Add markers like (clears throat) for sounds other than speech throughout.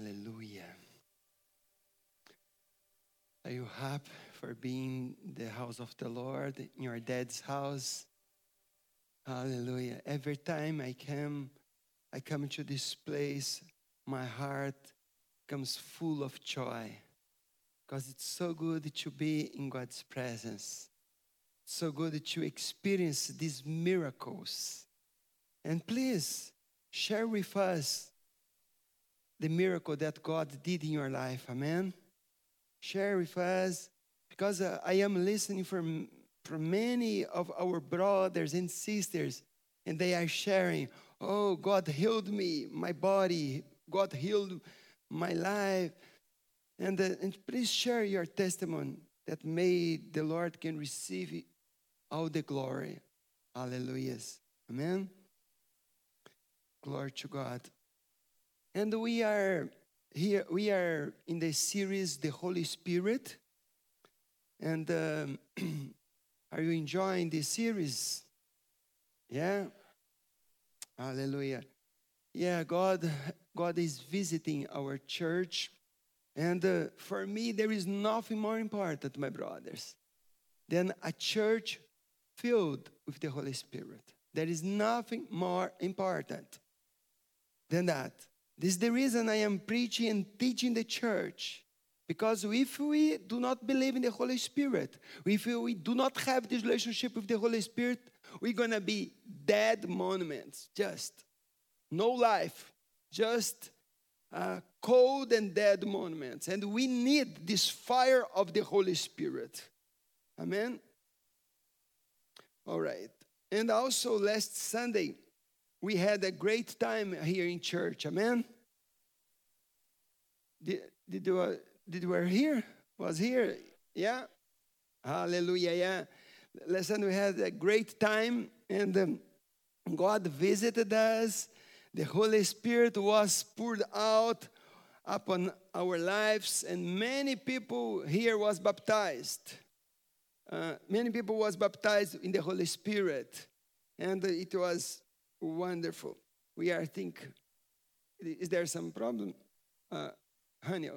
Hallelujah. Are you happy for being the house of the Lord, in your dad's house? Hallelujah. Every time I come, I come to this place, my heart comes full of joy because it's so good to be in God's presence. so good to experience these miracles. And please share with us the miracle that God did in your life. Amen. Share with us because uh, I am listening from, from many of our brothers and sisters, and they are sharing, Oh, God healed me, my body, God healed my life. And, uh, and please share your testimony that may the Lord can receive all the glory. Hallelujahs. Amen. Glory to God. And we are here, we are in the series The Holy Spirit. And um, (clears throat) are you enjoying this series? Yeah? Hallelujah. Yeah, God, God is visiting our church. And uh, for me, there is nothing more important, my brothers, than a church filled with the Holy Spirit. There is nothing more important than that. This is the reason I am preaching and teaching the church. Because if we do not believe in the Holy Spirit, if we do not have this relationship with the Holy Spirit, we're going to be dead monuments, just no life, just uh, cold and dead monuments. And we need this fire of the Holy Spirit. Amen? All right. And also, last Sunday, we had a great time here in church. Amen? Did, did, you, uh, did were here? Was here? Yeah? Hallelujah. Yeah. Listen, we had a great time and um, God visited us. The Holy Spirit was poured out upon our lives and many people here was baptized. Uh, many people was baptized in the Holy Spirit and it was wonderful. We are, think, is there some problem? Uh, honey,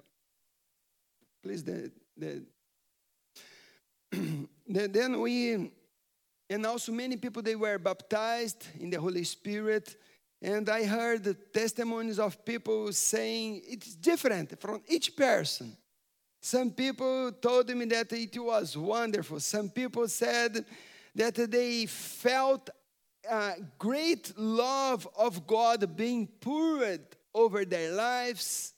please, the, (clears throat) the then we, and also many people, they were baptized in the Holy Spirit. And I heard the testimonies of people saying it's different from each person. Some people told me that it was wonderful. Some people said that they felt a great love of God being poured over their lives.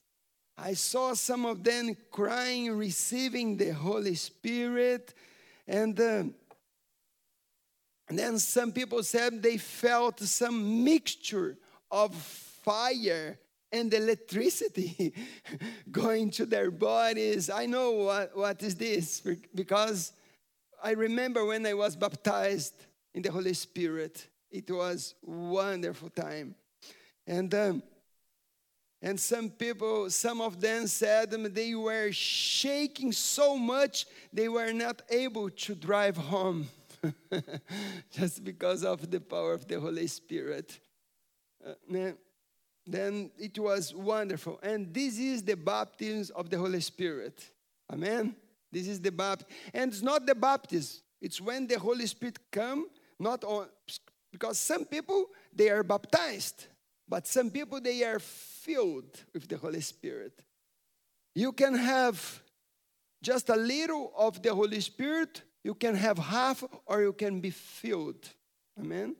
I saw some of them crying, receiving the Holy Spirit. And, uh, and then some people said they felt some mixture of fire and electricity (laughs) going to their bodies. I know what, what is this because I remember when I was baptized in the Holy Spirit. It was wonderful time. And um, and some people, some of them said they were shaking so much they were not able to drive home (laughs) just because of the power of the Holy Spirit. Uh, then it was wonderful. And this is the baptism of the Holy Spirit. Amen. This is the baptism. And it's not the baptism, it's when the Holy Spirit come, not on because some people they are baptized, but some people they are filled with the Holy Spirit. You can have just a little of the Holy Spirit, you can have half, or you can be filled. Amen?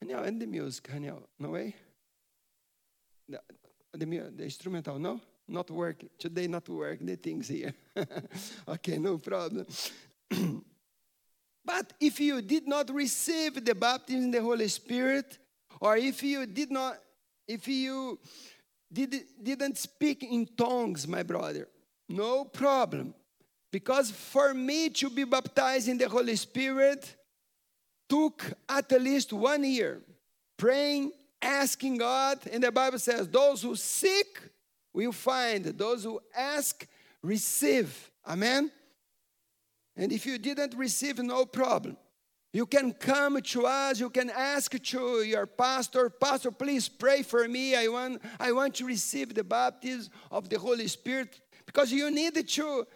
Daniel, and the music, Daniel, no way? The, the, the instrumental, no? Not working. Today, not working, the things here. (laughs) okay, no problem. (clears throat) but if you did not receive the baptism in the Holy Spirit, or if you did not if you did, didn't speak in tongues, my brother, no problem. Because for me to be baptized in the Holy Spirit took at least one year praying, asking God. And the Bible says, those who seek will find, those who ask, receive. Amen? And if you didn't receive, no problem. You can come to us, you can ask to your pastor, Pastor, please pray for me. I want, I want to receive the baptism of the Holy Spirit because you need to,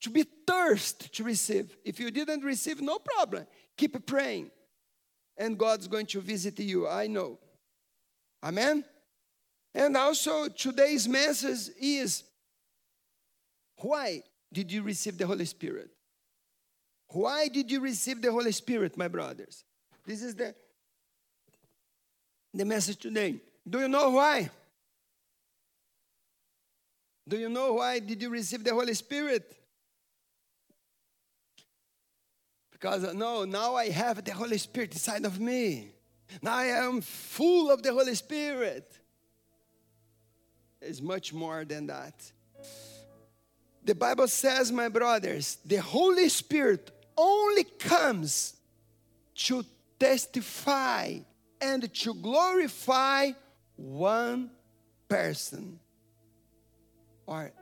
to be thirst to receive. If you didn't receive, no problem. Keep praying. And God's going to visit you. I know. Amen? And also, today's message is why did you receive the Holy Spirit? Why did you receive the Holy Spirit, my brothers? This is the, the message today. Do you know why? Do you know why did you receive the Holy Spirit? Because no, now I have the Holy Spirit inside of me. Now I am full of the Holy Spirit. It's much more than that. The Bible says, my brothers, the Holy Spirit only comes to testify and to glorify one person. Or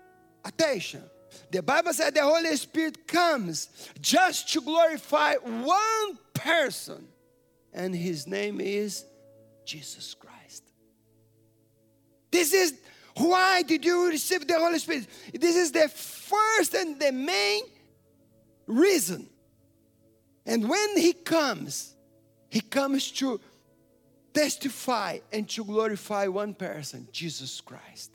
attention. The Bible said the Holy Spirit comes just to glorify one person, and his name is Jesus Christ. This is why did you receive the Holy Spirit? This is the first and the main reason and when he comes, he comes to testify and to glorify one person, Jesus Christ.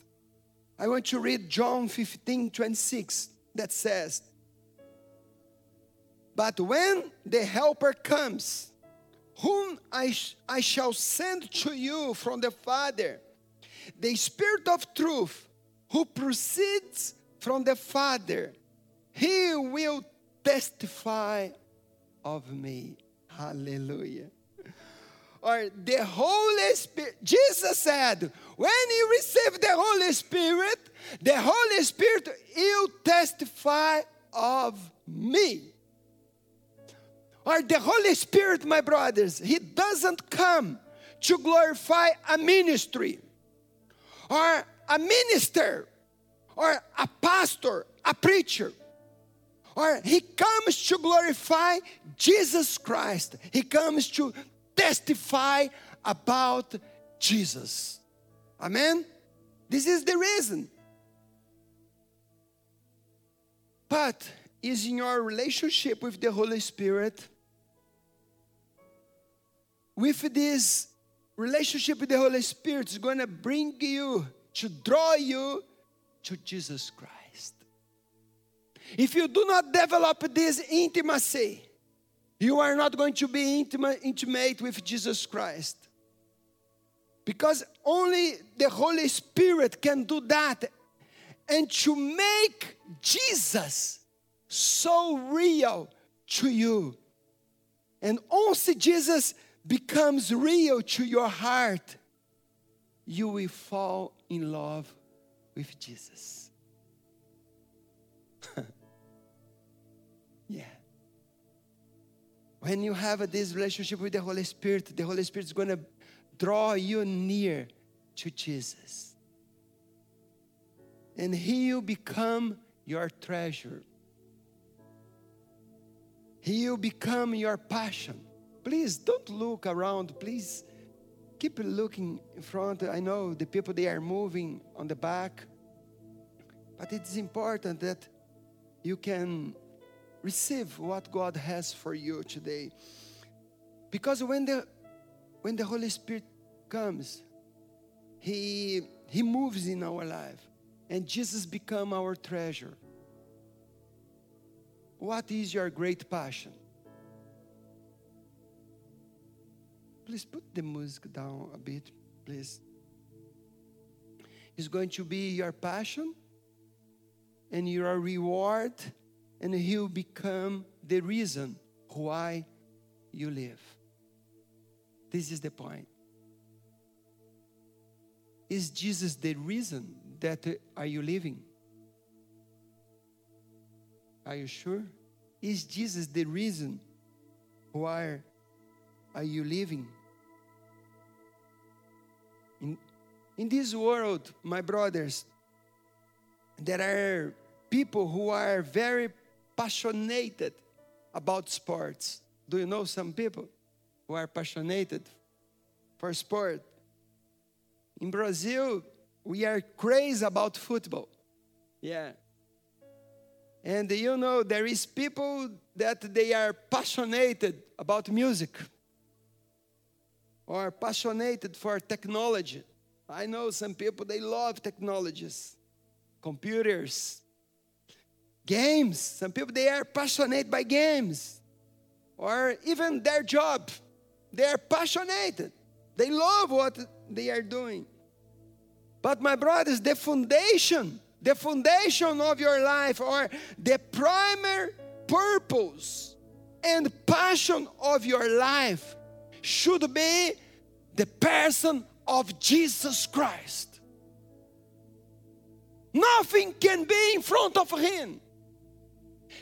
I want to read John 15 26 that says, But when the Helper comes, whom I, sh- I shall send to you from the Father, the Spirit of truth, who proceeds from the Father, he will testify of me. Hallelujah. Or the Holy Spirit. Jesus said, when you receive the Holy Spirit, the Holy Spirit will testify of me. Or the Holy Spirit, my brothers, He doesn't come to glorify a ministry or a minister or a pastor, a preacher or he comes to glorify Jesus Christ. He comes to testify about Jesus. Amen? This is the reason. But is in your relationship with the Holy Spirit, with this relationship with the Holy Spirit, is going to bring you to draw you to Jesus Christ. If you do not develop this intimacy, you are not going to be intimate, intimate with Jesus Christ. Because only the Holy Spirit can do that. And to make Jesus so real to you. And once Jesus becomes real to your heart, you will fall in love with Jesus. When you have this relationship with the Holy Spirit, the Holy Spirit is going to draw you near to Jesus. And He will become your treasure. He will become your passion. Please don't look around. Please keep looking in front. I know the people they are moving on the back. But it's important that you can receive what God has for you today. Because when the when the Holy Spirit comes, He He moves in our life, and Jesus become our treasure. What is your great passion? Please put the music down a bit, please. It's going to be your passion and your reward and He'll become the reason why you live. This is the point. Is Jesus the reason that uh, are you living? Are you sure? Is Jesus the reason why are you living? In, in this world, my brothers, there are people who are very passionate about sports. Do you know some people who are passionate for sport? In Brazil, we are crazy about football. Yeah. And you know, there is people that they are passionate about music or passionate for technology. I know some people they love technologies, computers, games. Some people they are passionate by games or even their job. They are passionate. They love what they are doing. But my brothers, the foundation, the foundation of your life or the primary purpose and passion of your life should be the person of Jesus Christ. Nothing can be in front of him.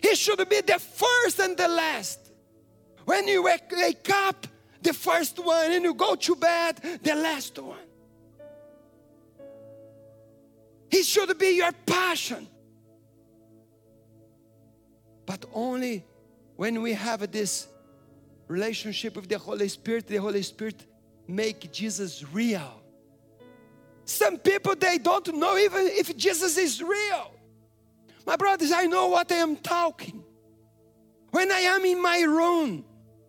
He should be the first and the last. When you wake up, the first one, and you go to bed, the last one. He should be your passion. But only when we have this relationship with the Holy Spirit, the Holy Spirit make Jesus real. Some people they don't know even if Jesus is real. My brothers, I know what I am talking. When I am in my room,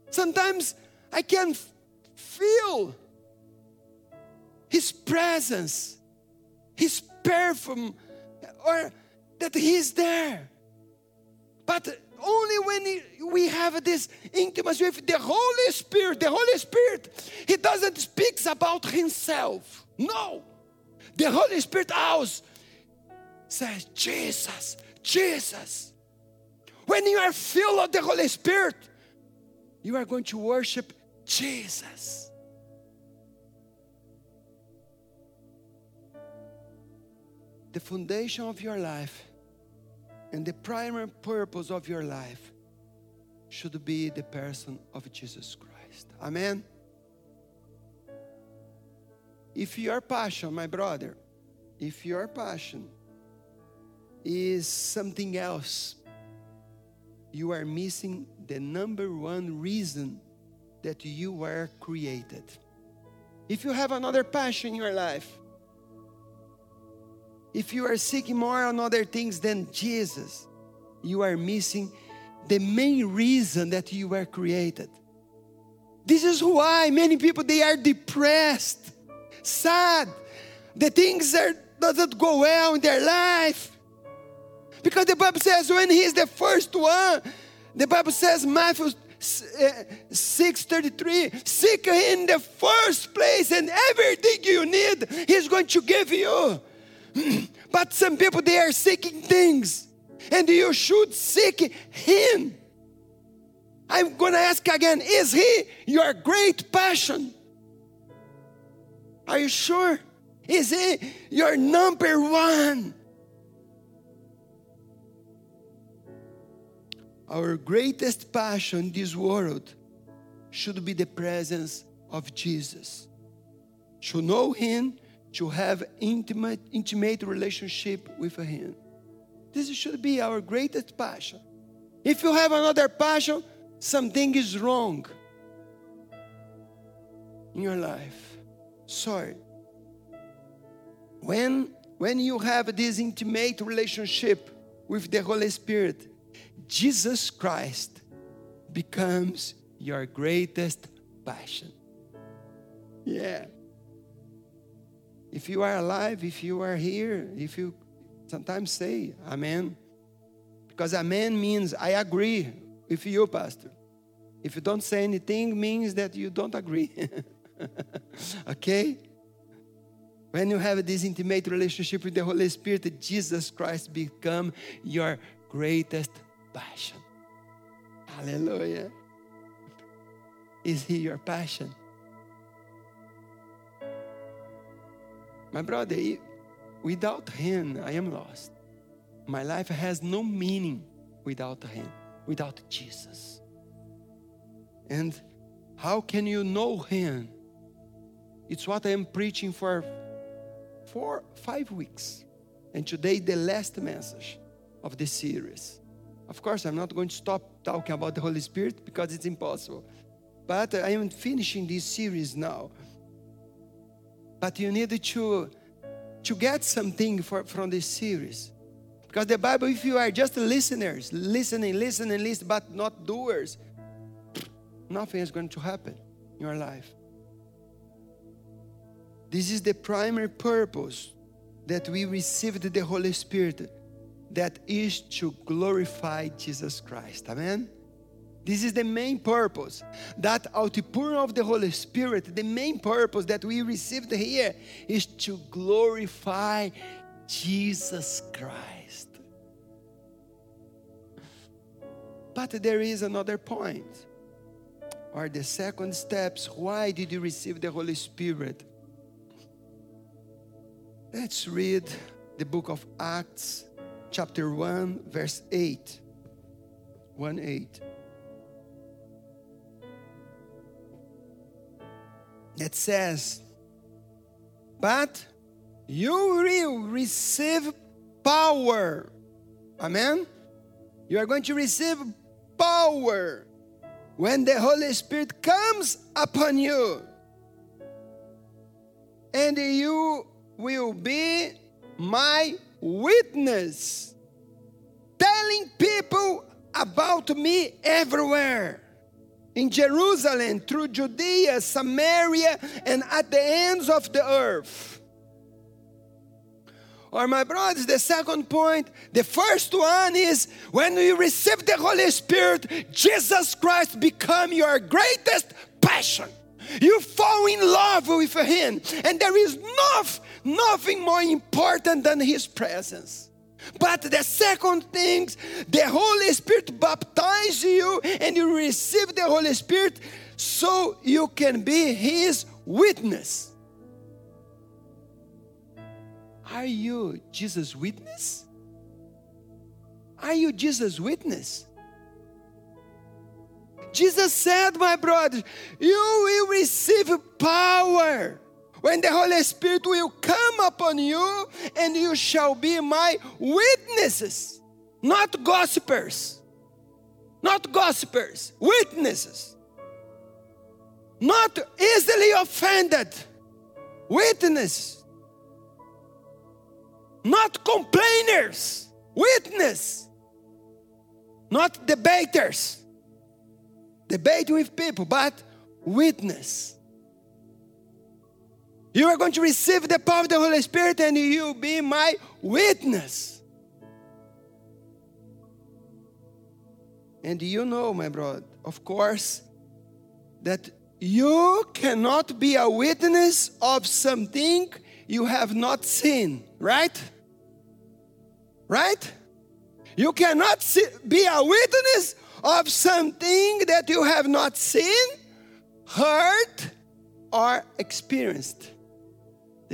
sometimes I can feel His presence, His perfume, or that He's there. But only when we have this intimacy with the Holy Spirit, the Holy Spirit, He doesn't speak about Himself. No. The Holy Spirit always says, Jesus, Jesus. When you are filled of the Holy Spirit, you are going to worship Jesus. The foundation of your life and the primary purpose of your life should be the person of Jesus Christ. Amen. If your passion, my brother, if your passion is something else, you are missing the number one reason that you were created. If you have another passion in your life, if you are seeking more on other things than Jesus, you are missing the main reason that you were created. This is why many people they are depressed, sad. The things are doesn't go well in their life. Because the Bible says when he is the first one, the Bible says Matthew 6:33 eh, seek him in the first place and everything you need he's going to give you. (clears throat) But some people they are seeking things and you should seek him. I'm going to ask again is he your great passion? Are you sure? Is he your number one our greatest passion in this world should be the presence of Jesus. To know Him, to have intimate, intimate relationship with Him. This should be our greatest passion. If you have another passion, something is wrong in your life. Sorry. When when you have this intimate relationship with the Holy Spirit, Jesus Christ becomes your greatest passion. Yeah. If you are alive, if you are here, if you sometimes say amen, because amen means I agree with you, Pastor. If you don't say anything, means that you don't agree. (laughs) okay? When you have this intimate relationship with the Holy Spirit, Jesus Christ become your greatest passion. Hallelujah. Is He your passion? My brother, without Him, I am lost. My life has no meaning without Him, without Jesus. And how can you know Him? It's what I am preaching for four, five weeks. And today, the last message of this series. Of course, I'm not going to stop talking about the Holy Spirit because it's impossible. But I am finishing this series now. But you need to, to get something for, from this series. Because the Bible, if you are just listeners, listening, listening, listening, but not doers, nothing is going to happen in your life. This is the primary purpose that we received the Holy Spirit, that is to glorify Jesus Christ. Amen? This is the main purpose. That outpouring of the Holy Spirit, the main purpose that we received here is to glorify Jesus Christ. But there is another point, or the second steps. Why did you receive the Holy Spirit? Let's read the book of Acts, chapter 1, verse 8. 1 8. It says, But you will receive power. Amen? You are going to receive power when the Holy Spirit comes upon you. And you will be my witness, telling people about me everywhere. In Jerusalem, through Judea, Samaria, and at the ends of the earth. Or, my brothers, the second point, the first one is when you receive the Holy Spirit, Jesus Christ become your greatest passion. You fall in love with Him, and there is enough nothing more important than His presence. But the second thing, the Holy Spirit baptizes you and you receive the Holy Spirit so you can be His witness. Are you Jesus' witness? Are you Jesus' witness? Jesus said, my brother, you will receive power when the Holy Spirit will come upon you, and you shall be my witnesses, not gossipers, not gossipers, witnesses, not easily offended, witness, not complainers, witness, not debaters, debate with people, but witness. You are going to receive the power of the Holy Spirit and you will be my witness. And you know, my brother, of course, that you cannot be a witness of something you have not seen, right? Right? You cannot see, be a witness of something that you have not seen, heard, or experienced.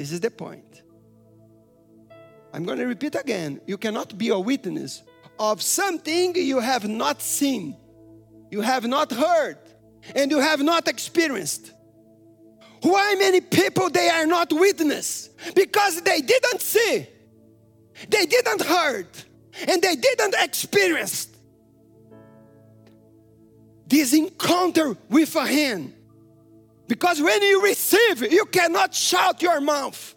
This is the point. I'm going to repeat again. You cannot be a witness of something you have not seen, you have not heard, and you have not experienced. Why many people they are not witness? Because they didn't see, they didn't heard, and they didn't experience this encounter with a hand because when you receive, you cannot shout your mouth.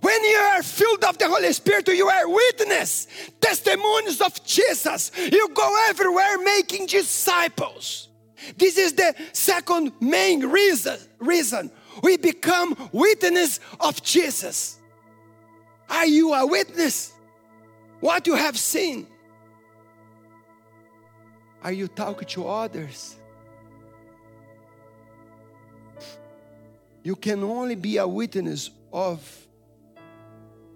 When you are filled of the Holy Spirit, you are witness, testimonies of Jesus. You go everywhere making disciples. This is the second main reason. Reason we become witness of Jesus. Are you a witness? What you have seen? Are you talking to others? You can only be a witness of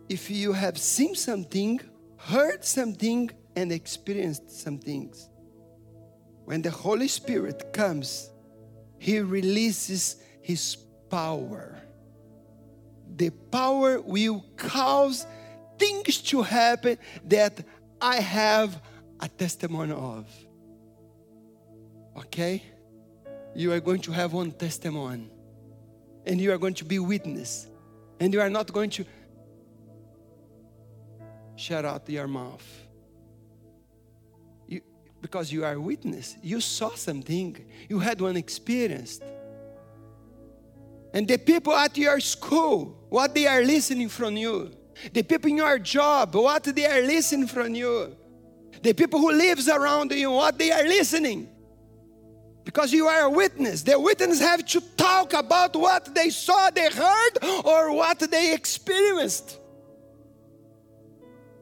if you have seen something, heard something, and experienced some things. When the Holy Spirit comes, He releases His power. The power will cause things to happen that I have a testimony of. Okay? You are going to have one testimony and you are going to be witness and you are not going to shut out your mouth Because you are witness. You saw something. You had one experience. And the people at your school, what they are listening from you. The people in your job, what they are listening from you. The people who lives around you, what they are listening. Because you are a witness. The witness have to talk about what they saw, they heard, or what they experienced.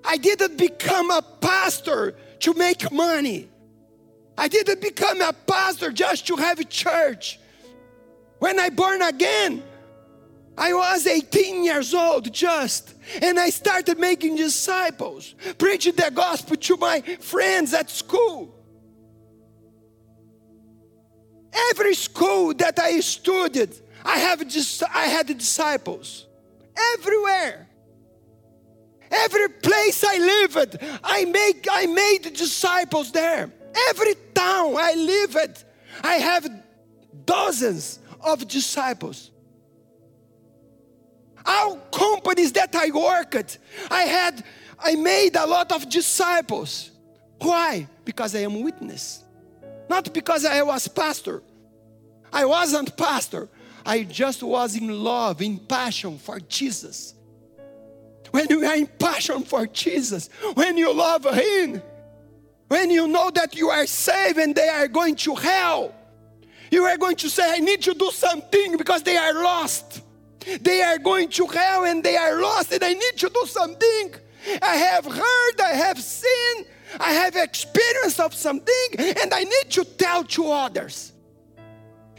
I didn't become a pastor to make money. I didn't become a pastor just to have a church. When I born again, I was 18 years old just, and I started making disciples, preaching the gospel to my friends at school. Every school that I studied, I have just I had disciples. Everywhere. Every place I lived, I make I made disciples there. Every town I lived, I have dozens of disciples. All companies that I worked, I had I made a lot of disciples. Why? Because I am witness. Not because I was pastor. I wasn't pastor. I just was in love, in passion for Jesus. When you are in passion for Jesus, when you love Him, when you know that you are saved and they are going to hell, you are going to say, I need to do something because they are lost. They are going to hell and they are lost, and I need to do something. I have heard, I have seen, I have experience of something, and I need to tell to others.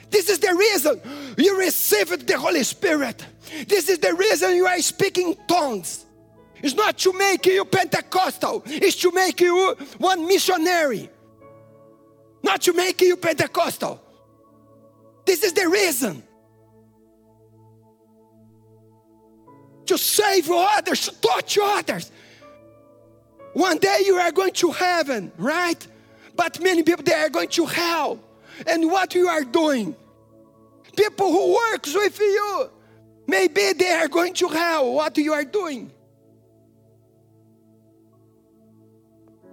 This is the reason you received the Holy Spirit. This is the reason you are speaking tongues. It's not to make you Pentecostal, it's to make you one missionary. Not to make you Pentecostal. This is the reason. To save others, to touch others. One day you are going to heaven, right? But many people they are going to hell. And what you are doing? People who works with you, maybe they are going to hell. What you are doing?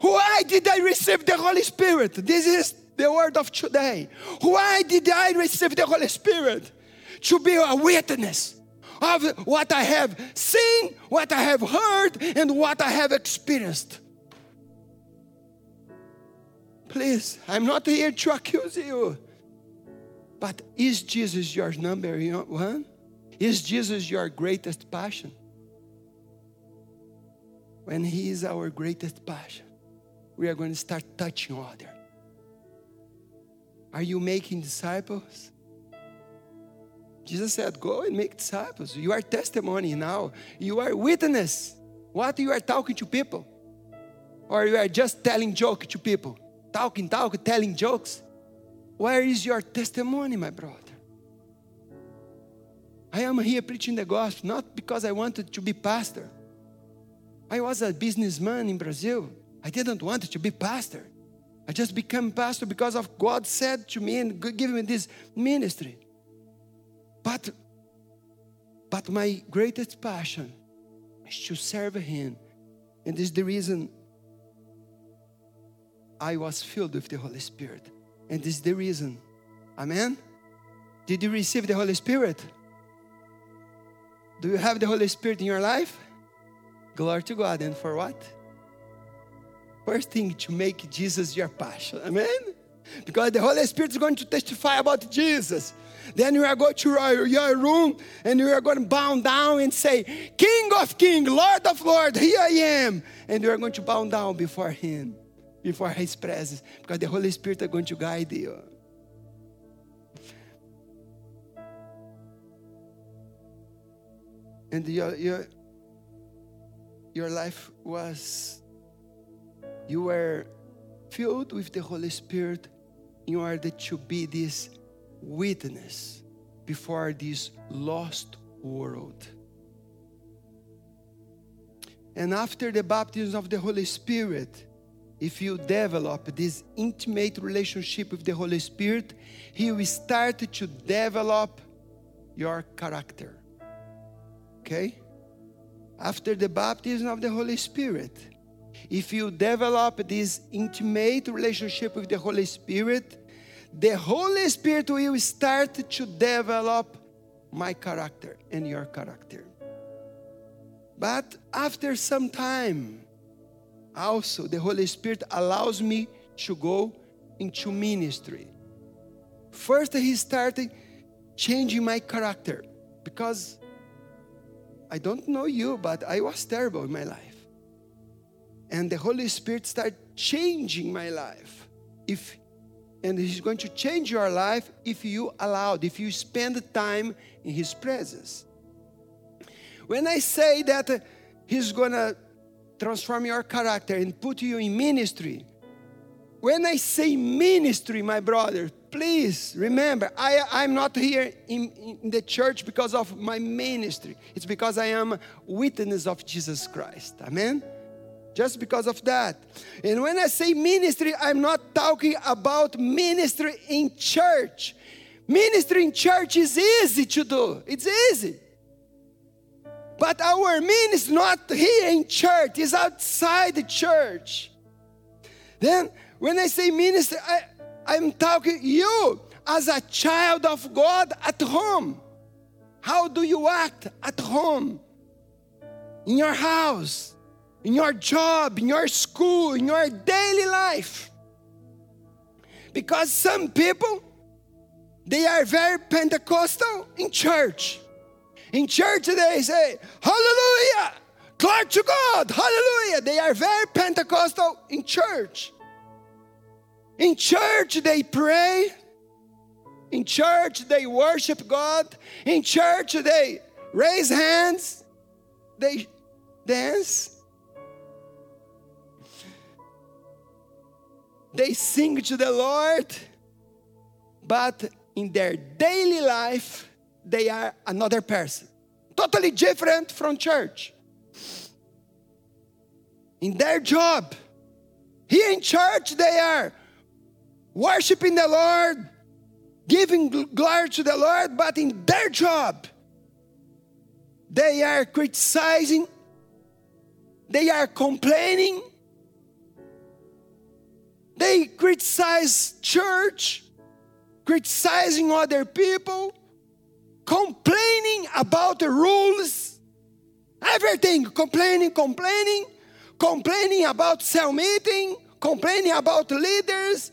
Why did I receive the Holy Spirit? This is the word of today. Why did I receive the Holy Spirit? To be a witness of what I have seen, what I have heard, and what I have experienced. Please, I'm not here to accuse you. But is Jesus your number one? Is Jesus your greatest passion? When He is our greatest passion, we are going to start touching others. Are you making disciples? Jesus said, Go and make disciples. You are testimony now. You are witness. What you are talking to people? Or you are just telling joke to people? talking, talking, telling jokes. Where is your testimony, my brother? I am here preaching the gospel not because I wanted to be pastor. I was a businessman in Brazil. I didn't want to be pastor. I just became pastor because of God said to me and give me this ministry. But but my greatest passion is to serve him. And this is the reason I was filled with the Holy Spirit. And this is the reason. Amen? Did you receive the Holy Spirit? Do you have the Holy Spirit in your life? Glory to God. And for what? First thing to make Jesus your passion. Amen? Because the Holy Spirit is going to testify about Jesus. Then you are going to your room and you are going to bow down and say, King of King, Lord of Lord, here I am. And you are going to bow down before Him before His presence because the Holy Spirit is going to guide you. And your, your, your life was, you were filled with the Holy Spirit in order to be this witness before this lost world. And after the baptism of the Holy Spirit, if you develop this intimate relationship with the Holy Spirit, He will start to develop your character. Okay? After the baptism of the Holy Spirit, if you develop this intimate relationship with the Holy Spirit, the Holy Spirit will start to develop my character and your character. But after some time, also the Holy Spirit allows me to go into ministry. First, He started changing my character because I don't know you, but I was terrible in my life. And the Holy Spirit started changing my life. If and He's going to change your life if you allow if you spend time in His presence. When I say that He's gonna transform your character and put you in ministry, when I say ministry, my brother, please remember, I, I'm not here in, in the church because of my ministry. It's because I am a witness of Jesus Christ. Amen? Just because of that. And when I say ministry, I'm not talking about ministry in church. Ministry in church is easy to do, it's easy. But our ministry is not here in church, it's outside the church. Then, when I say ministry, I, I'm talking you as a child of God at home. How do you act at home? In your house, in your job, in your school, in your daily life. Because some people, they are very Pentecostal in church. In church, they say, Hallelujah, glory to God, Hallelujah. They are very Pentecostal in church. In church, they pray. In church, they worship God. In church, they raise hands. They dance. They sing to the Lord. But in their daily life, they are another person. Totally different from church. In their job, here in church, they are worshiping the Lord, giving glory to the Lord, but in their job, they are criticizing, they are complaining, they criticize church, criticizing other people, complaining about the rules, everything, complaining, complaining, complaining about cell meeting, complaining about leaders,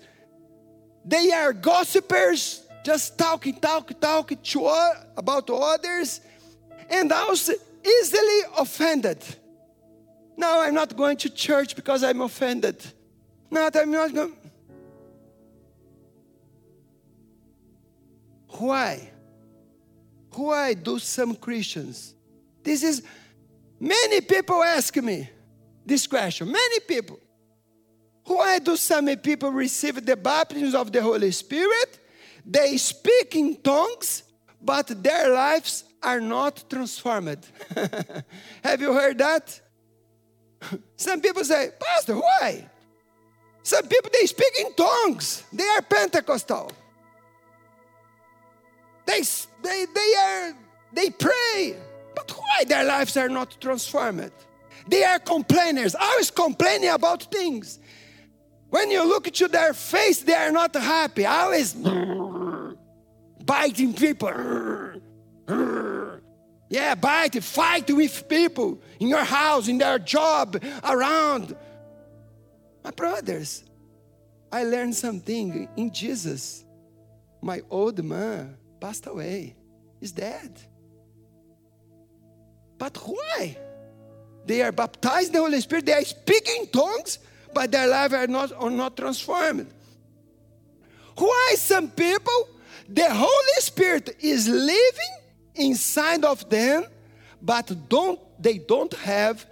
they are gossipers, just talking, talking, talking to, about others, and also easily offended. No, I'm not going to church because I'm offended. No, I'm not. Why? Why do some Christians? This is many people ask me this question. Many people. Why do some people receive the baptism of the Holy Spirit? They speak in tongues, but their lives are not transformed. (laughs) Have you heard that? (laughs) Some people say, Pastor, why? Some people they speak in tongues. They are Pentecostal. They, they, they are they pray, but why their lives are not transformed? They are complainers, always complaining about things. When you look into their face, they are not happy. Always (laughs) biting people. (laughs) Yeah, bite, fight with people in your house, in their job, around. My brothers, I learned something in Jesus. My old man passed away, he's dead. But why? They are baptized in the Holy Spirit, they are speaking tongues, but their lives are not, are not transformed. Why some people, the Holy Spirit is living inside of them, but don't they don't have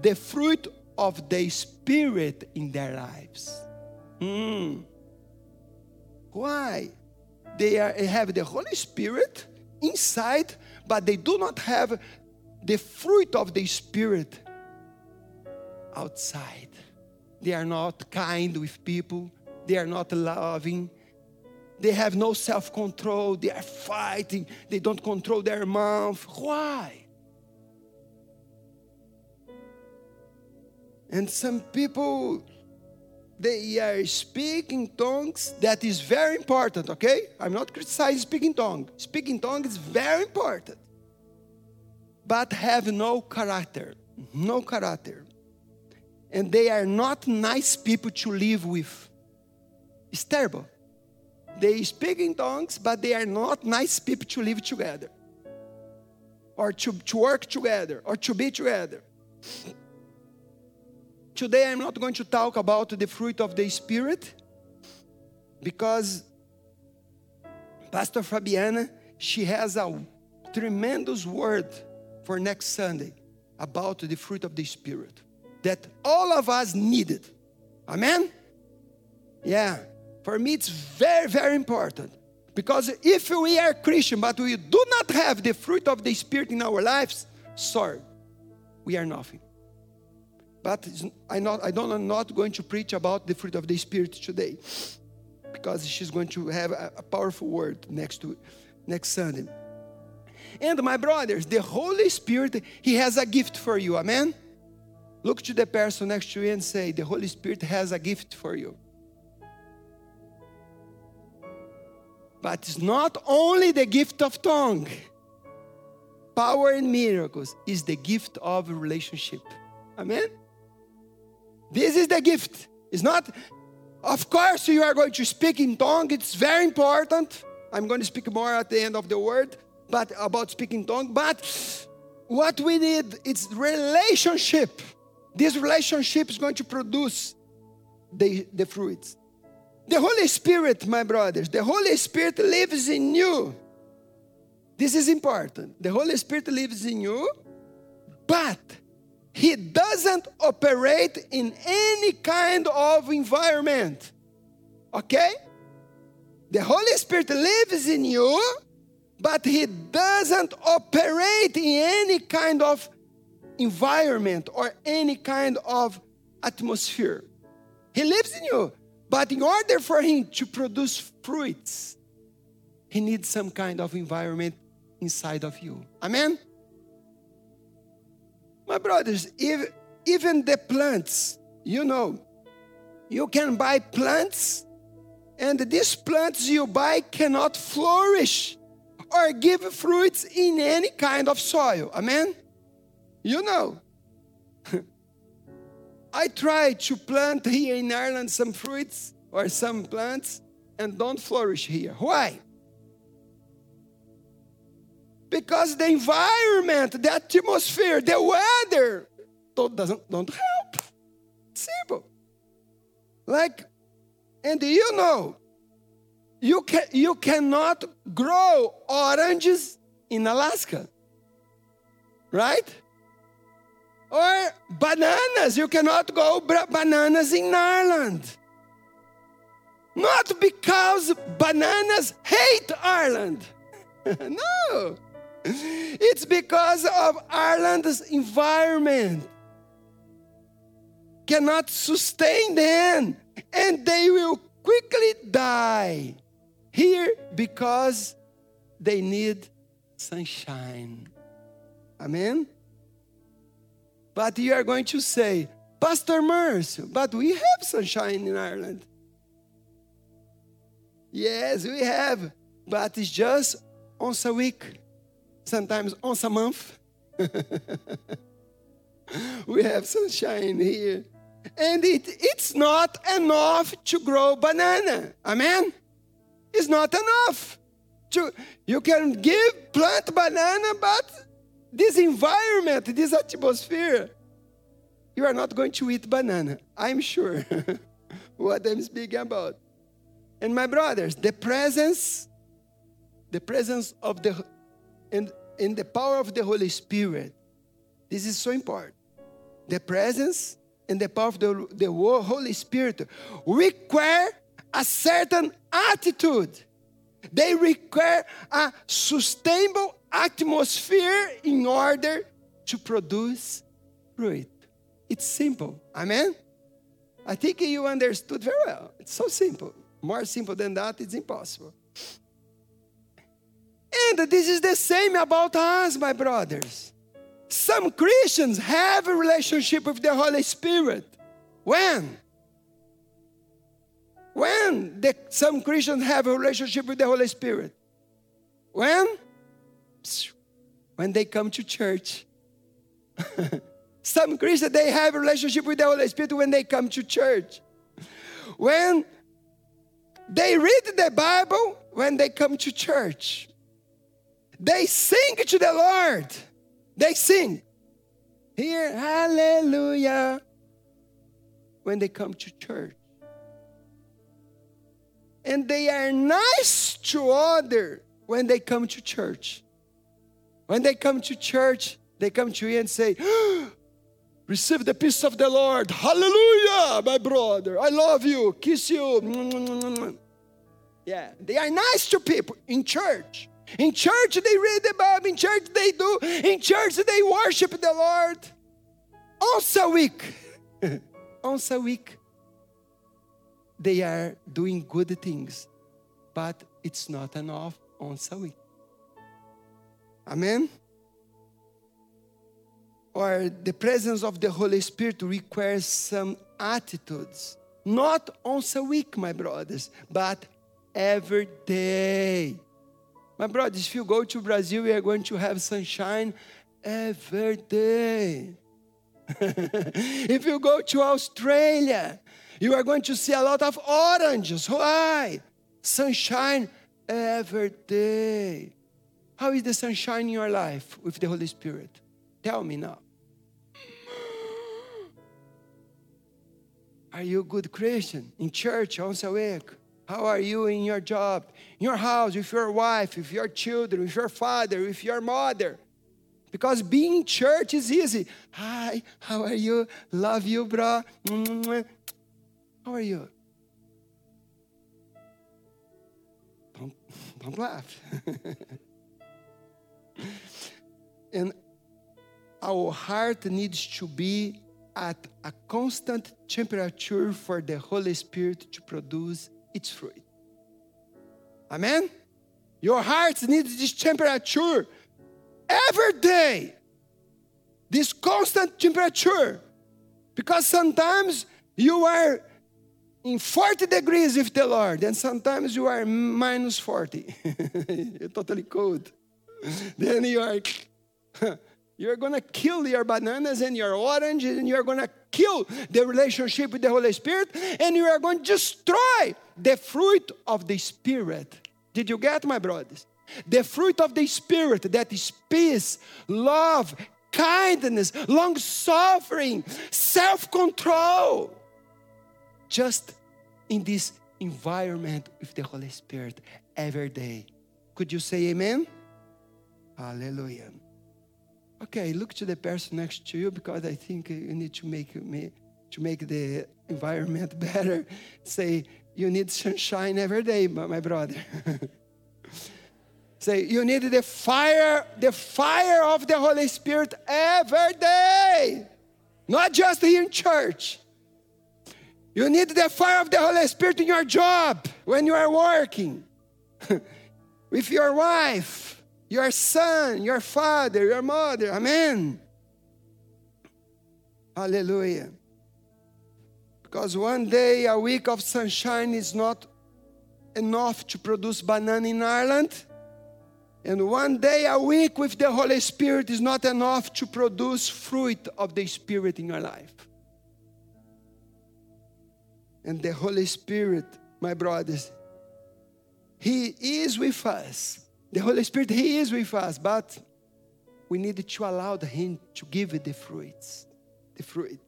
the fruit of the Spirit in their lives. Mm. Why? They are, have the Holy Spirit inside, but they do not have the fruit of the Spirit outside. They are not kind with people. They are not loving. They have no self control. They are fighting. They don't control their mouth. Why? And some people, they are speaking tongues. That is very important, okay? I'm not criticizing speaking tongue. Speaking tongue is very important. But have no character. No character. And they are not nice people to live with. It's terrible. They speak in tongues, but they are not nice people to live together. Or to, to work together, or to be together. Today I'm not going to talk about the fruit of the Spirit because Pastor Fabiana, she has a tremendous word for next Sunday about the fruit of the Spirit that all of us needed. Amen? Yeah, for me it's very, very important. Because if we are Christian but we do not have the fruit of the Spirit in our lives, sorry, we are nothing. But I'm not, I don't, I'm not going to preach about the fruit of the Spirit today because she's going to have a, a powerful word next to next Sunday. And my brothers, the Holy Spirit, He has a gift for you. Amen. Look to the person next to you and say, The Holy Spirit has a gift for you. But it's not only the gift of tongue. Power and miracles is the gift of relationship. Amen. This is the gift. It's not, of course, you are going to speak in tongue. It's very important. I'm going to speak more at the end of the word, but about speaking tongue. But what we need is relationship. This relationship is going to produce the, the fruits. The Holy Spirit, my brothers, the Holy Spirit lives in you. This is important. The Holy Spirit lives in you, but he doesn't operate in any kind of environment. Okay? The Holy Spirit lives in you, but He doesn't operate in any kind of environment or any kind of atmosphere. He lives in you, but in order for Him to produce fruits, He needs some kind of environment inside of you. Amen? My brothers, if, even the plants, you know, you can buy plants, and these plants you buy cannot flourish or give fruits in any kind of soil. Amen? You know. (laughs) I tried to plant here in Ireland some fruits or some plants and don't flourish here. Why? Because the environment, the atmosphere, the weather doesn't don't help. Simple. Like, and you know, you can you cannot grow oranges in Alaska. Right? Or bananas, you cannot grow bananas in Ireland. Not because bananas hate Ireland. (laughs) no. It's because of Ireland's environment cannot sustain them and they will quickly die here because they need sunshine. Amen? But you are going to say, Pastor Marcio, but we have sunshine in Ireland. Yes, we have, but it's just once a week sometimes once a month. (laughs) we have sunshine here. And it, it's not enough to grow banana. Amen? It's not enough. To, you can give plant banana, but this environment, this atmosphere, you are not going to eat banana. I'm sure (laughs) what I'm speaking about. And my brothers, the presence, the presence of the and in the power of the Holy Spirit. This is so important. The presence and the power of the, the Holy Spirit require a certain attitude. They require a sustainable atmosphere in order to produce fruit. It's simple. Amen? I think you understood very well. It's so simple. More simple than that, it's impossible. And this is the same about us, my brothers. Some Christians have a relationship with the Holy Spirit. When? When the, some Christians have a relationship with the Holy Spirit? When? When they come to church. (laughs) some Christians they have a relationship with the Holy Spirit when they come to church. When they read the Bible when they come to church. They sing to the Lord. They sing. Here, hallelujah. When they come to church. And they are nice to other when they come to church. When they come to church, they come to you and say, (gasps) Receive the peace of the Lord. Hallelujah, my brother. I love you. Kiss you. Yeah, they are nice to people in church. In church, they read the Bible. In church, they do. In church, they worship the Lord. Once a week. (laughs) Once a week. They are doing good things. But it's not enough once a week. Amen? Or the presence of the Holy Spirit requires some attitudes. Not once a week, my brothers, but every day. My brothers, if you go to Brazil, you are going to have sunshine every day. (laughs) if you go to Australia, you are going to see a lot of oranges. Why? Sunshine every day. How is the sunshine in your life with the Holy Spirit? Tell me now. (gasps) Are you a good Christian in church once a week? How are you in your job, in your house, with your wife, with your children, with your father, with your mother? Because being church is easy. Hi, how are you? Love you, bro. How are you? Don't, don't laugh. (laughs) and our heart needs to be at a constant temperature for the Holy Spirit to produce its fruit. Amen? Your heart needs this temperature every day. This constant temperature. Because sometimes you are in 40 degrees with the Lord, and sometimes you are minus 40. (laughs) You're totally cold. (laughs) then you are (laughs) you're gonna kill your bananas and your oranges, and you're gonna kill the relationship with the Holy Spirit, and you are going to destroy the fruit of the Spirit. Did you get, my brothers? The fruit of the Spirit that is peace, love, kindness, long suffering, self control. Just in this environment with the Holy Spirit every day. Could you say amen? Hallelujah. Okay, look to the person next to you because I think you need to make me to make the environment (laughs) better. Say, you need sunshine every day, my brother. (laughs) Say, you need the fire, the fire of the Holy Spirit every day. Not just here in church. You need the fire of the Holy Spirit in your job when you are working. (laughs) With your wife, your son, your father, your mother. Amen. Hallelujah. Because one day a week of sunshine is not enough to produce banana in Ireland. And one day a week with the Holy Spirit is not enough to produce fruit of the Spirit in your life. And the Holy Spirit, my brothers, He is with us. The Holy Spirit, He is with us, but we need to allow Him to give the fruits. The fruit.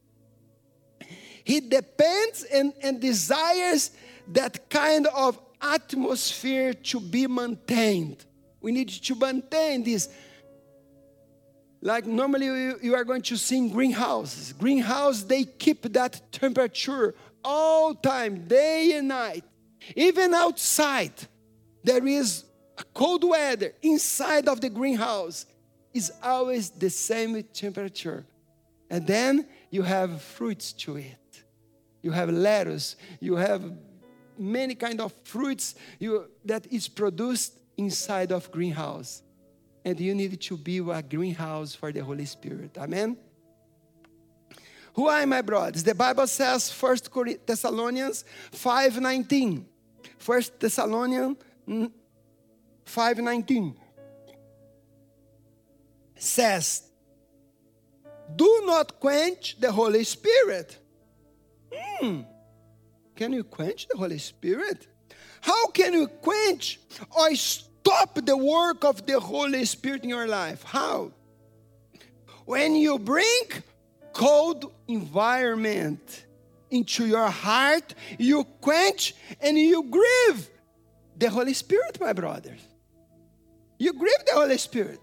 He depends and, and desires that kind of atmosphere to be maintained. We need to maintain this. Like normally you, are going to see in greenhouses. Greenhouse, they keep that temperature all time, day and night. Even outside, there is cold weather. Inside of the greenhouse is always the same temperature. And then you have fruits to eat you have lettuce, you have many kind of fruits you, that is produced inside of greenhouse. and you need to be a greenhouse for the Holy Spirit. Amen? Who are my brothers? The Bible says 1 Thessalonians 5.19. 1 Thessalonians mm, 5.19 says, Do not quench the Holy Spirit. Hmm. Can you quench the Holy Spirit? How can you quench or stop the work of the Holy Spirit in your life? How? When you bring cold environment into your heart, you quench and you grieve the Holy Spirit, my brothers. You grieve the Holy Spirit.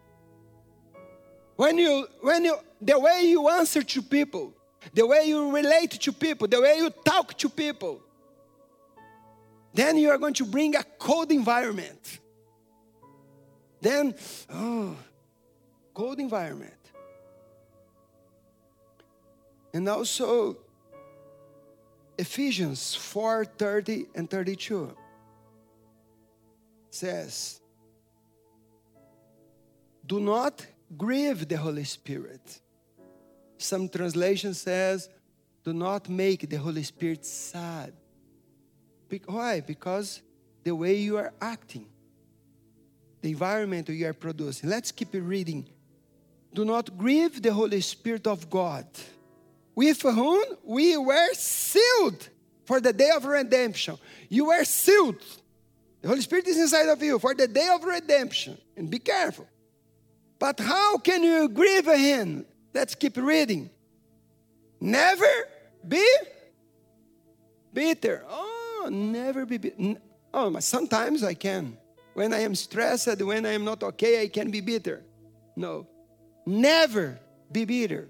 When you, when you, the way you answer to people, the way you relate to people, the way you talk to people, then you are going to bring a cold environment. Then, oh, cold environment. And also, Ephesians 4 30 and 32 says, Do not grieve the Holy Spirit. Some translation says, Do not make the Holy Spirit sad. Why? Because the way you are acting, the environment you are producing. Let's keep reading. Do not grieve the Holy Spirit of God with whom we were sealed for the day of redemption. You were sealed. The Holy Spirit is inside of you for the day of redemption. And be careful. But how can you grieve Him? Let's keep reading. Never be bitter. Oh, never be bitter. Oh, sometimes I can. When I am stressed, when I am not okay, I can be bitter. No, never be bitter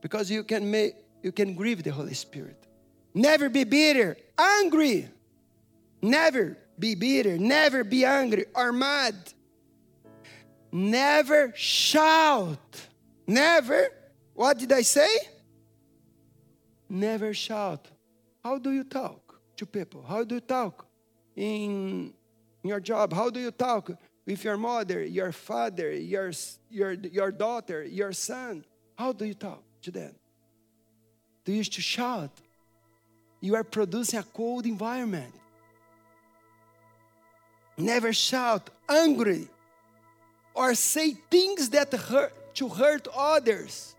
because you can make you can grieve the Holy Spirit. Never be bitter, angry. Never be bitter, never be angry or mad. Never shout. Never. What did I say? Never shout. How do you talk to people? How do you talk in your job? How do you talk with your mother, your father, your, your, your daughter, your son? How do you talk? to them. They used to shout. You are producing a cold environment. Never shout angry or say things that hurt to hurt others.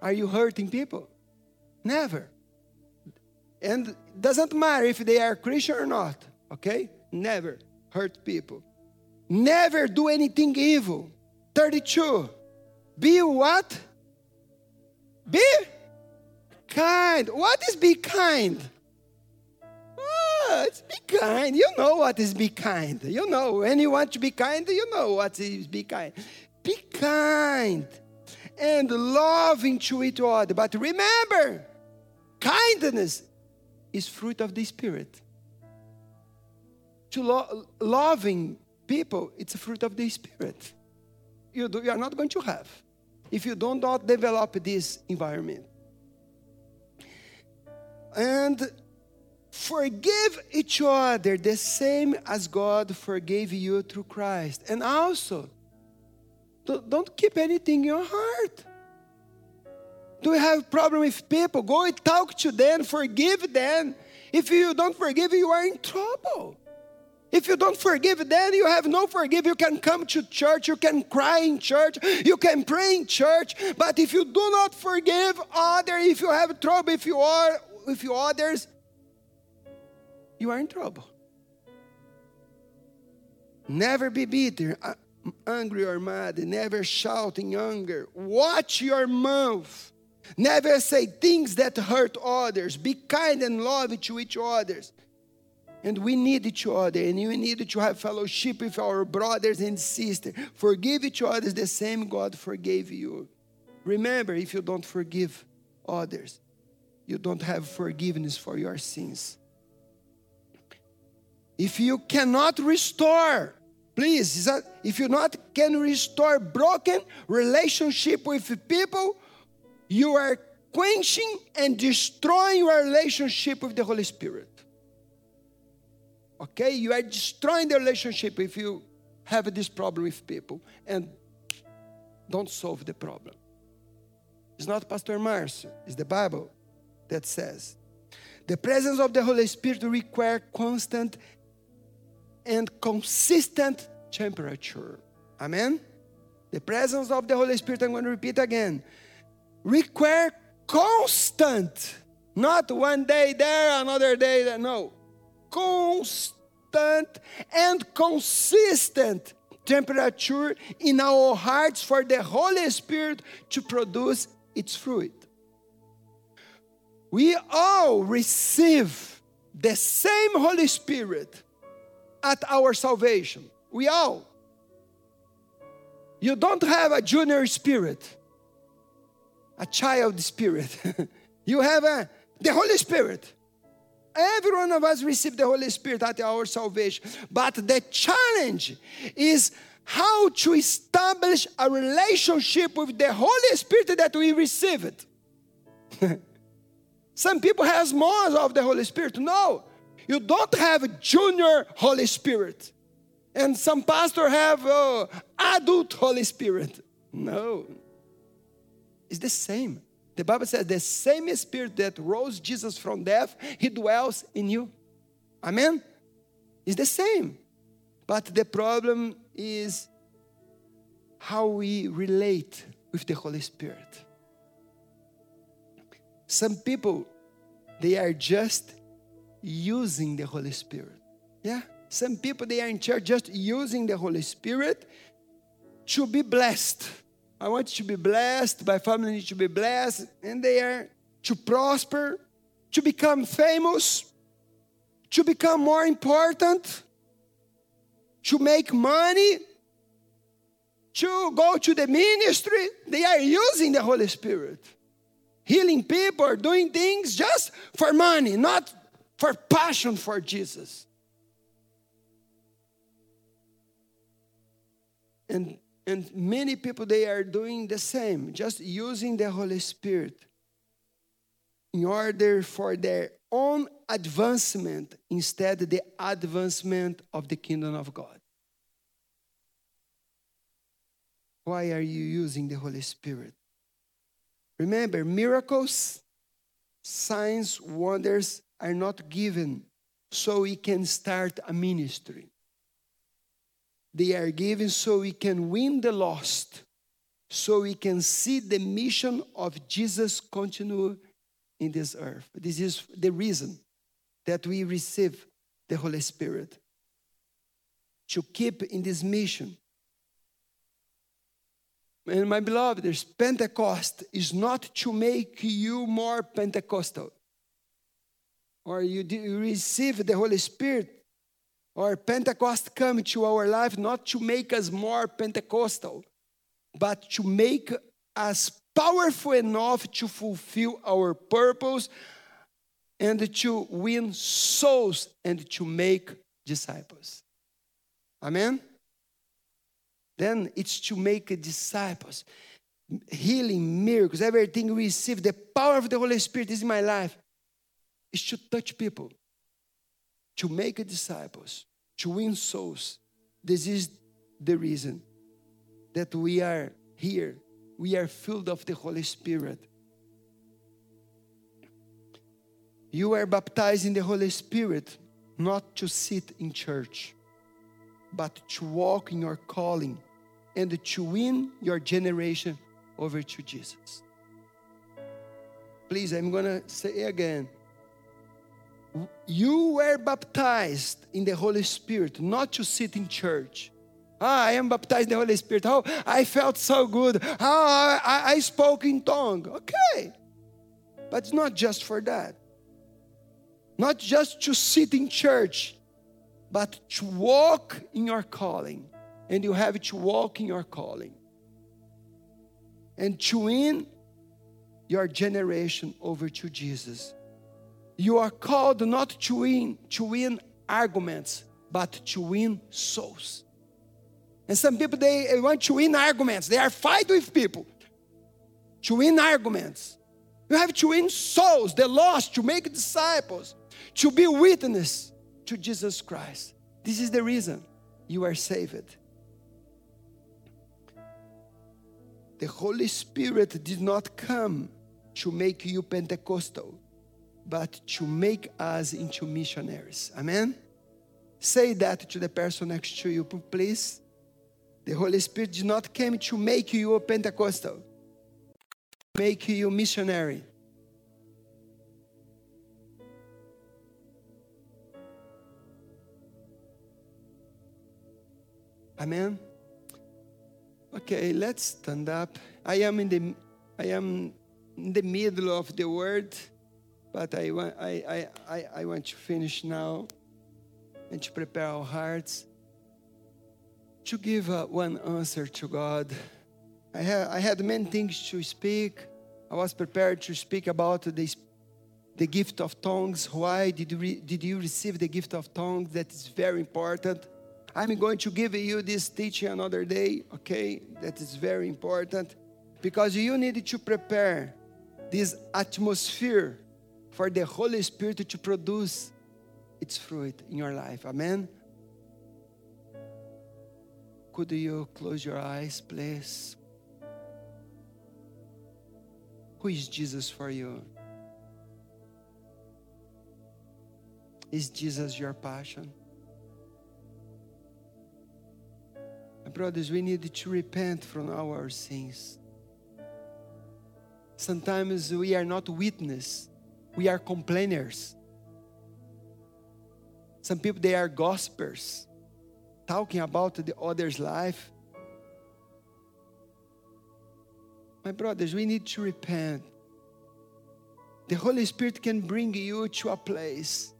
Are you hurting people? Never. And doesn't matter if they are Christian or not, okay? Never hurt people. Never do anything evil. 32. Be what? Be kind. What is be kind? It's be kind. You know what is be kind. You know, when you want to be kind, you know what is be kind. Be kind and loving to each other. But remember, kindness is fruit of the Spirit. To lo- loving people, it's a fruit of the Spirit. You, do, you are not going to have if you do not develop this environment. And forgive each other the same as God forgave you through Christ. And also, don't keep anything in your heart. Do you have problem with people? Go and talk to them, forgive them. If you don't forgive, you are in trouble. If you don't forgive, then you have no forgive. You can come to church, you can cry in church, you can pray in church, but if you do not forgive other, if you have trouble, if you are with others, you are in trouble. Never be bitter, angry or mad, never shout in anger. Watch your mouth. Never say things that hurt others. Be kind and loving to each other. And we need each other, and we need to have fellowship with our brothers and sisters. Forgive each other the same God forgave you. Remember, if you don't forgive others, you don't have forgiveness for your sins. If you cannot restore, please, if you not can restore broken relationship with people, you are quenching and destroying your relationship with the Holy Spirit. Okay? You are destroying the relationship if you have this problem with people and don't solve the problem. It's not Pastor Marcio, it's the Bible that says. The presence of the Holy Spirit requires constant and consistent temperature. Amen? The presence of the Holy Spirit, I'm going to repeat again, require constant, not one day there, another day there. No, constant and consistent temperature in our hearts for the Holy Spirit to produce its fruit. We all receive the same Holy Spirit at our salvation. We all. You don't have a junior spirit, a child spirit. (laughs) you have a, the Holy Spirit. Every one of us received the Holy Spirit at our salvation. But the challenge is how to establish a relationship with the Holy Spirit that we received. (laughs) Some people has more of the Holy Spirit. No, you don't have a junior Holy Spirit. And some pastor have uh, adult Holy Spirit. No, it's the same. The Bible says the same Spirit that rose Jesus from death, He dwells in you. Amen? It's the same. But the problem is how we relate with the Holy Spirit. Some people, they are just using the Holy Spirit. Yeah? Some people, they are in church just using the Holy Spirit to be blessed I want you to be blessed, my family needs to be blessed, and they are to prosper, to become famous, to become more important, to make money, to go to the ministry. They are using the Holy Spirit, healing people, doing things just for money, not for passion for Jesus. And and many people, they are doing the same, just using the Holy Spirit in order for their own advancement instead the advancement of the kingdom of God. Why are you using the Holy Spirit? Remember, miracles, signs, wonders are not given so we can start a ministry. They are given so we can win the lost, so we can see the mission of Jesus continue in this earth. This is the reason that we receive the Holy Spirit to keep in this mission. And my beloved, Pentecost is not to make you more Pentecostal or you receive the Holy Spirit or Pentecost come to our life not to make us more Pentecostal, but to make us powerful enough to fulfill our purpose and to win souls and to make disciples. Amen? Then it's to make disciples. Healing, miracles, everything we receive, the power of the Holy Spirit is in my life, is to touch people, to make disciples to win souls. This is the reason that we are here. We are filled of the Holy Spirit. You are baptized in the Holy Spirit not to sit in church, but to walk in your calling and to win your generation over to Jesus. Please, I'm going to say again you were baptized in the Holy Spirit, not to sit in church. Ah, I am baptized in the Holy Spirit. Oh, I felt so good. Oh, I, I spoke in tongue. Okay. But it's not just for that. Not just to sit in church, but to walk in your calling. And you have to walk in your calling. And to win your generation over to Jesus. You are called not to win, to win arguments, but to win souls. And some people they want to win arguments. They are fighting with people to win arguments. You have to win souls, the lost, to make disciples, to be witness to Jesus Christ. This is the reason you are saved. The Holy Spirit did not come to make you Pentecostal but to make us into missionaries. Amen? Say that to the person next to you, please. The Holy Spirit did not come to make you a Pentecostal, make you a missionary. Amen. Okay, let's stand up. I am in the I am in the middle of the word, but I want I I, I, want to finish now and to prepare our hearts to give uh, one answer to God. I, ha- I had many things to speak. I was prepared to speak about the, the gift of tongues. Why did you, re- did you receive the gift of tongues? That is very important. I'm going to give you this teaching another day, okay? That is very important because you need to prepare this atmosphere for the Holy Spirit to produce its fruit in your life. Amen. Could you close your eyes, please? Who is Jesus for you? Is Jesus your passion? My brothers, we need to repent from our sins. Sometimes we are not witness, we are complainers. Some people they are gossipers talking about the other's life. My brothers, we need to repent. The Holy Spirit can bring you to a place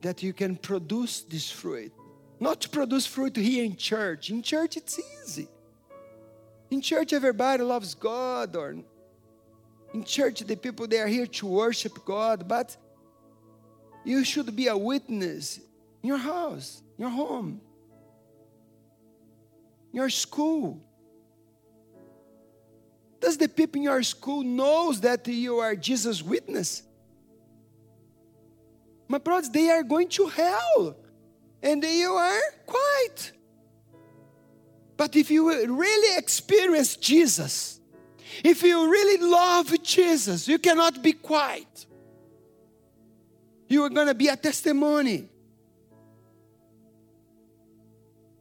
that you can produce this fruit. Not to produce fruit here in church. In church, it's easy. In church, everybody loves God, or in church, the people they are here to worship God, but you should be a witness in your house, your home your school? Does the people in your school knows that you are Jesus' witness? My brothers, they are going to hell, and you are quiet. But if you really experience Jesus, if you really love Jesus, you cannot be quiet. You are going to be a testimony.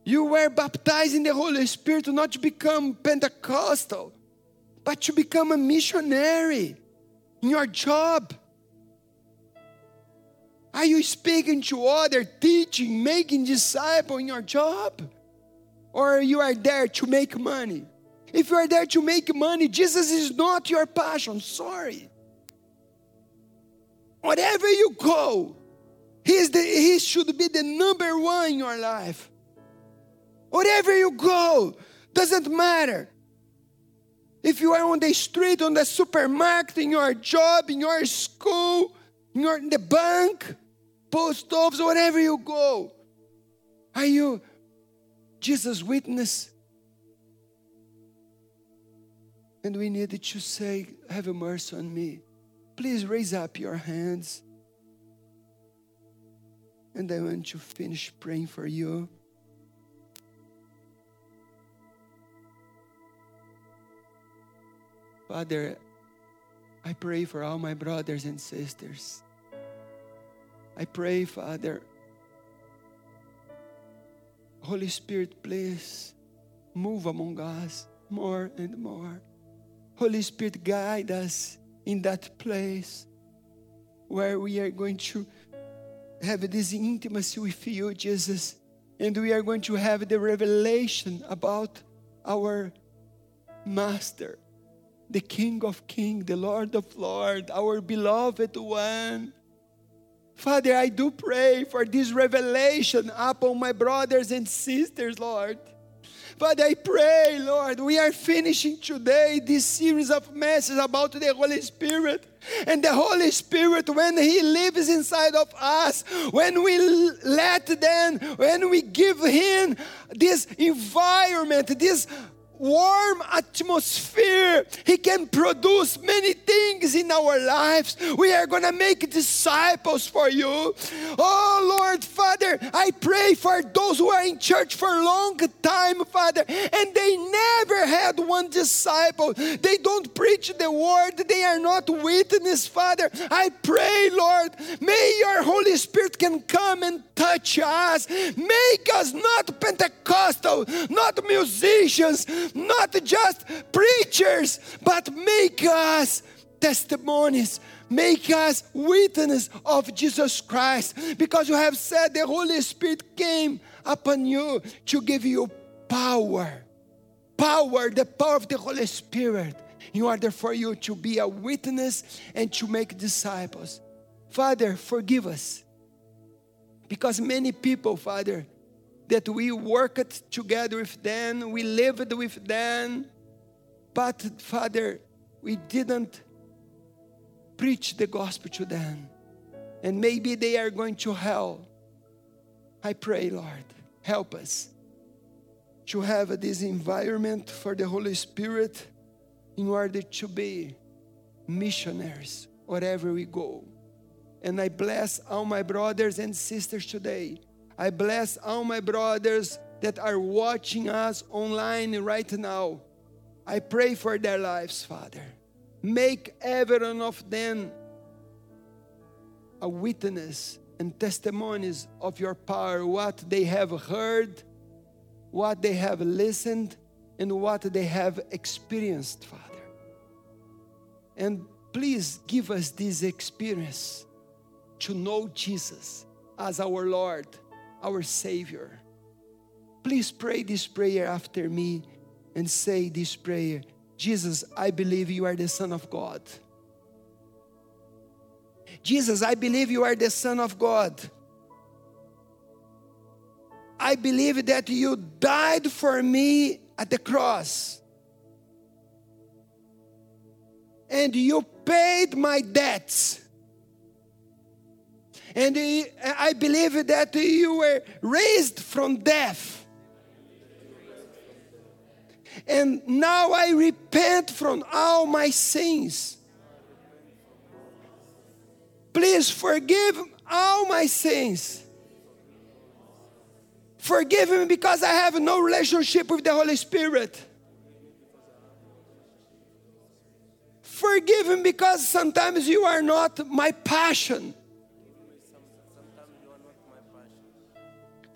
You were baptized in the Holy Spirit not to become Pentecostal, but to become a missionary in your job. Are you speaking to other, teaching, making disciple in your job? Or you are there to make money? If you are there to make money, Jesus is not your passion. Sorry. Wherever you go, he, is the, he should be the number one in your life. Wherever you go, doesn't matter. If you are on the street, on the supermarket, in your job, in your school, in, your, in the bank, post office, wherever you go, are you Jesus' witness? And we needed to say, Have mercy on me. Please raise up your hands. And I want to finish praying for you. Father, I pray for all my brothers and sisters. I pray, Father, Holy Spirit, please move among us more and more. Holy Spirit, guide us in that place where we are going to have this intimacy with you, Jesus, and we are going to have the revelation about our Master the King of Kings, the Lord of Lords, our beloved one. Father, I do pray for this revelation upon my brothers and sisters, Lord. Father, I pray, Lord, we are finishing today this series of messages about the Holy Spirit. And the Holy Spirit, when He lives inside of us, when we let them, when we give Him this environment, this warm atmosphere. He can produce many things in our lives. We are going to make disciples for you. Oh, Lord, Father, I pray for those who are in church for a long time, Father, and they never had one disciple. They don't preach the word, they are not witness, Father. I pray, Lord, may your Holy Spirit can come and touch us. Make us not Pentecostal, not musicians, not just preachers, but make us testimonies. Make us witness of Jesus Christ because you have said the Holy Spirit came upon you to give you power. Power, the power of the Holy Spirit, in order for you to be a witness and to make disciples. Father, forgive us. Because many people, Father, that we worked together with them, we lived with them, but Father, we didn't preach the gospel to them. And maybe they are going to hell. I pray, Lord, help us to have this environment for the Holy Spirit in order to be missionaries wherever we go. And I bless all my brothers and sisters today I bless all my brothers that are watching us online right now. I pray for their lives, Father. Make every one of them a witness and testimonies of your power, what they have heard, what they have listened, and what they have experienced, Father. And please give us this experience to know Jesus as our Lord our Savior. Please pray this prayer after me and say this prayer Jesus, I believe you are the Son of God. Jesus, I believe you are the Son of God. I believe that you died for me at the cross. And you paid my debts. And I believe that you were raised from death. And now I repent from all my sins. Please forgive all my sins. Forgive me because I have no relationship with the Holy Spirit. Forgive me because sometimes you are not my passion.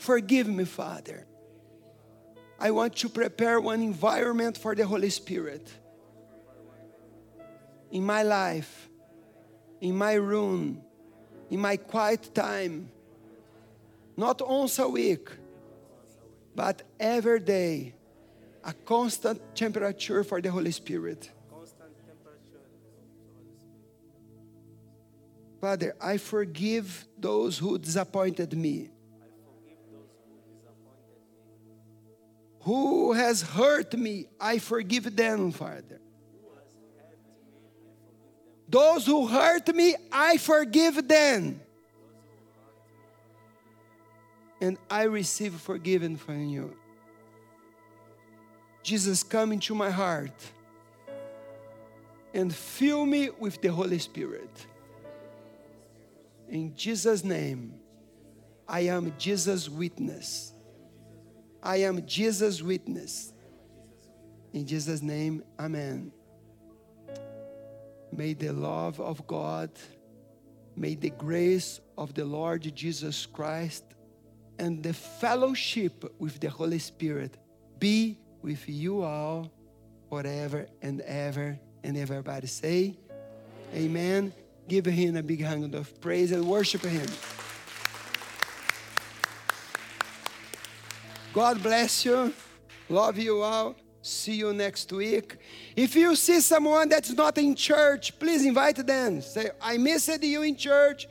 Forgive me, Father. I want to prepare one environment for the Holy Spirit in my life, in my room, in my quiet time, not once a week, but every day, a constant temperature for the Holy Spirit. Father, I forgive those who disappointed me. Who has hurt me, I forgive them, Father. Those who hurt me, I forgive them. And I receive forgiven from you. Jesus, come into my heart and fill me with the Holy Spirit. In Jesus' name, I am Jesus' witness. I am Jesus' witness. In Jesus' name, Amen. May the love of God, may the grace of the Lord Jesus Christ, and the fellowship with the Holy Spirit be with you all forever and ever. And everybody say, Amen. Amen. Give him a big hand of praise and worship him. God bless you. Love you all. See you next week. If you see someone that's not in church, please invite them. Say, I missed you in church.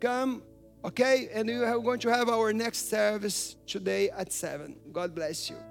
Come, okay? And we are going to have our next service today at 7. God bless you.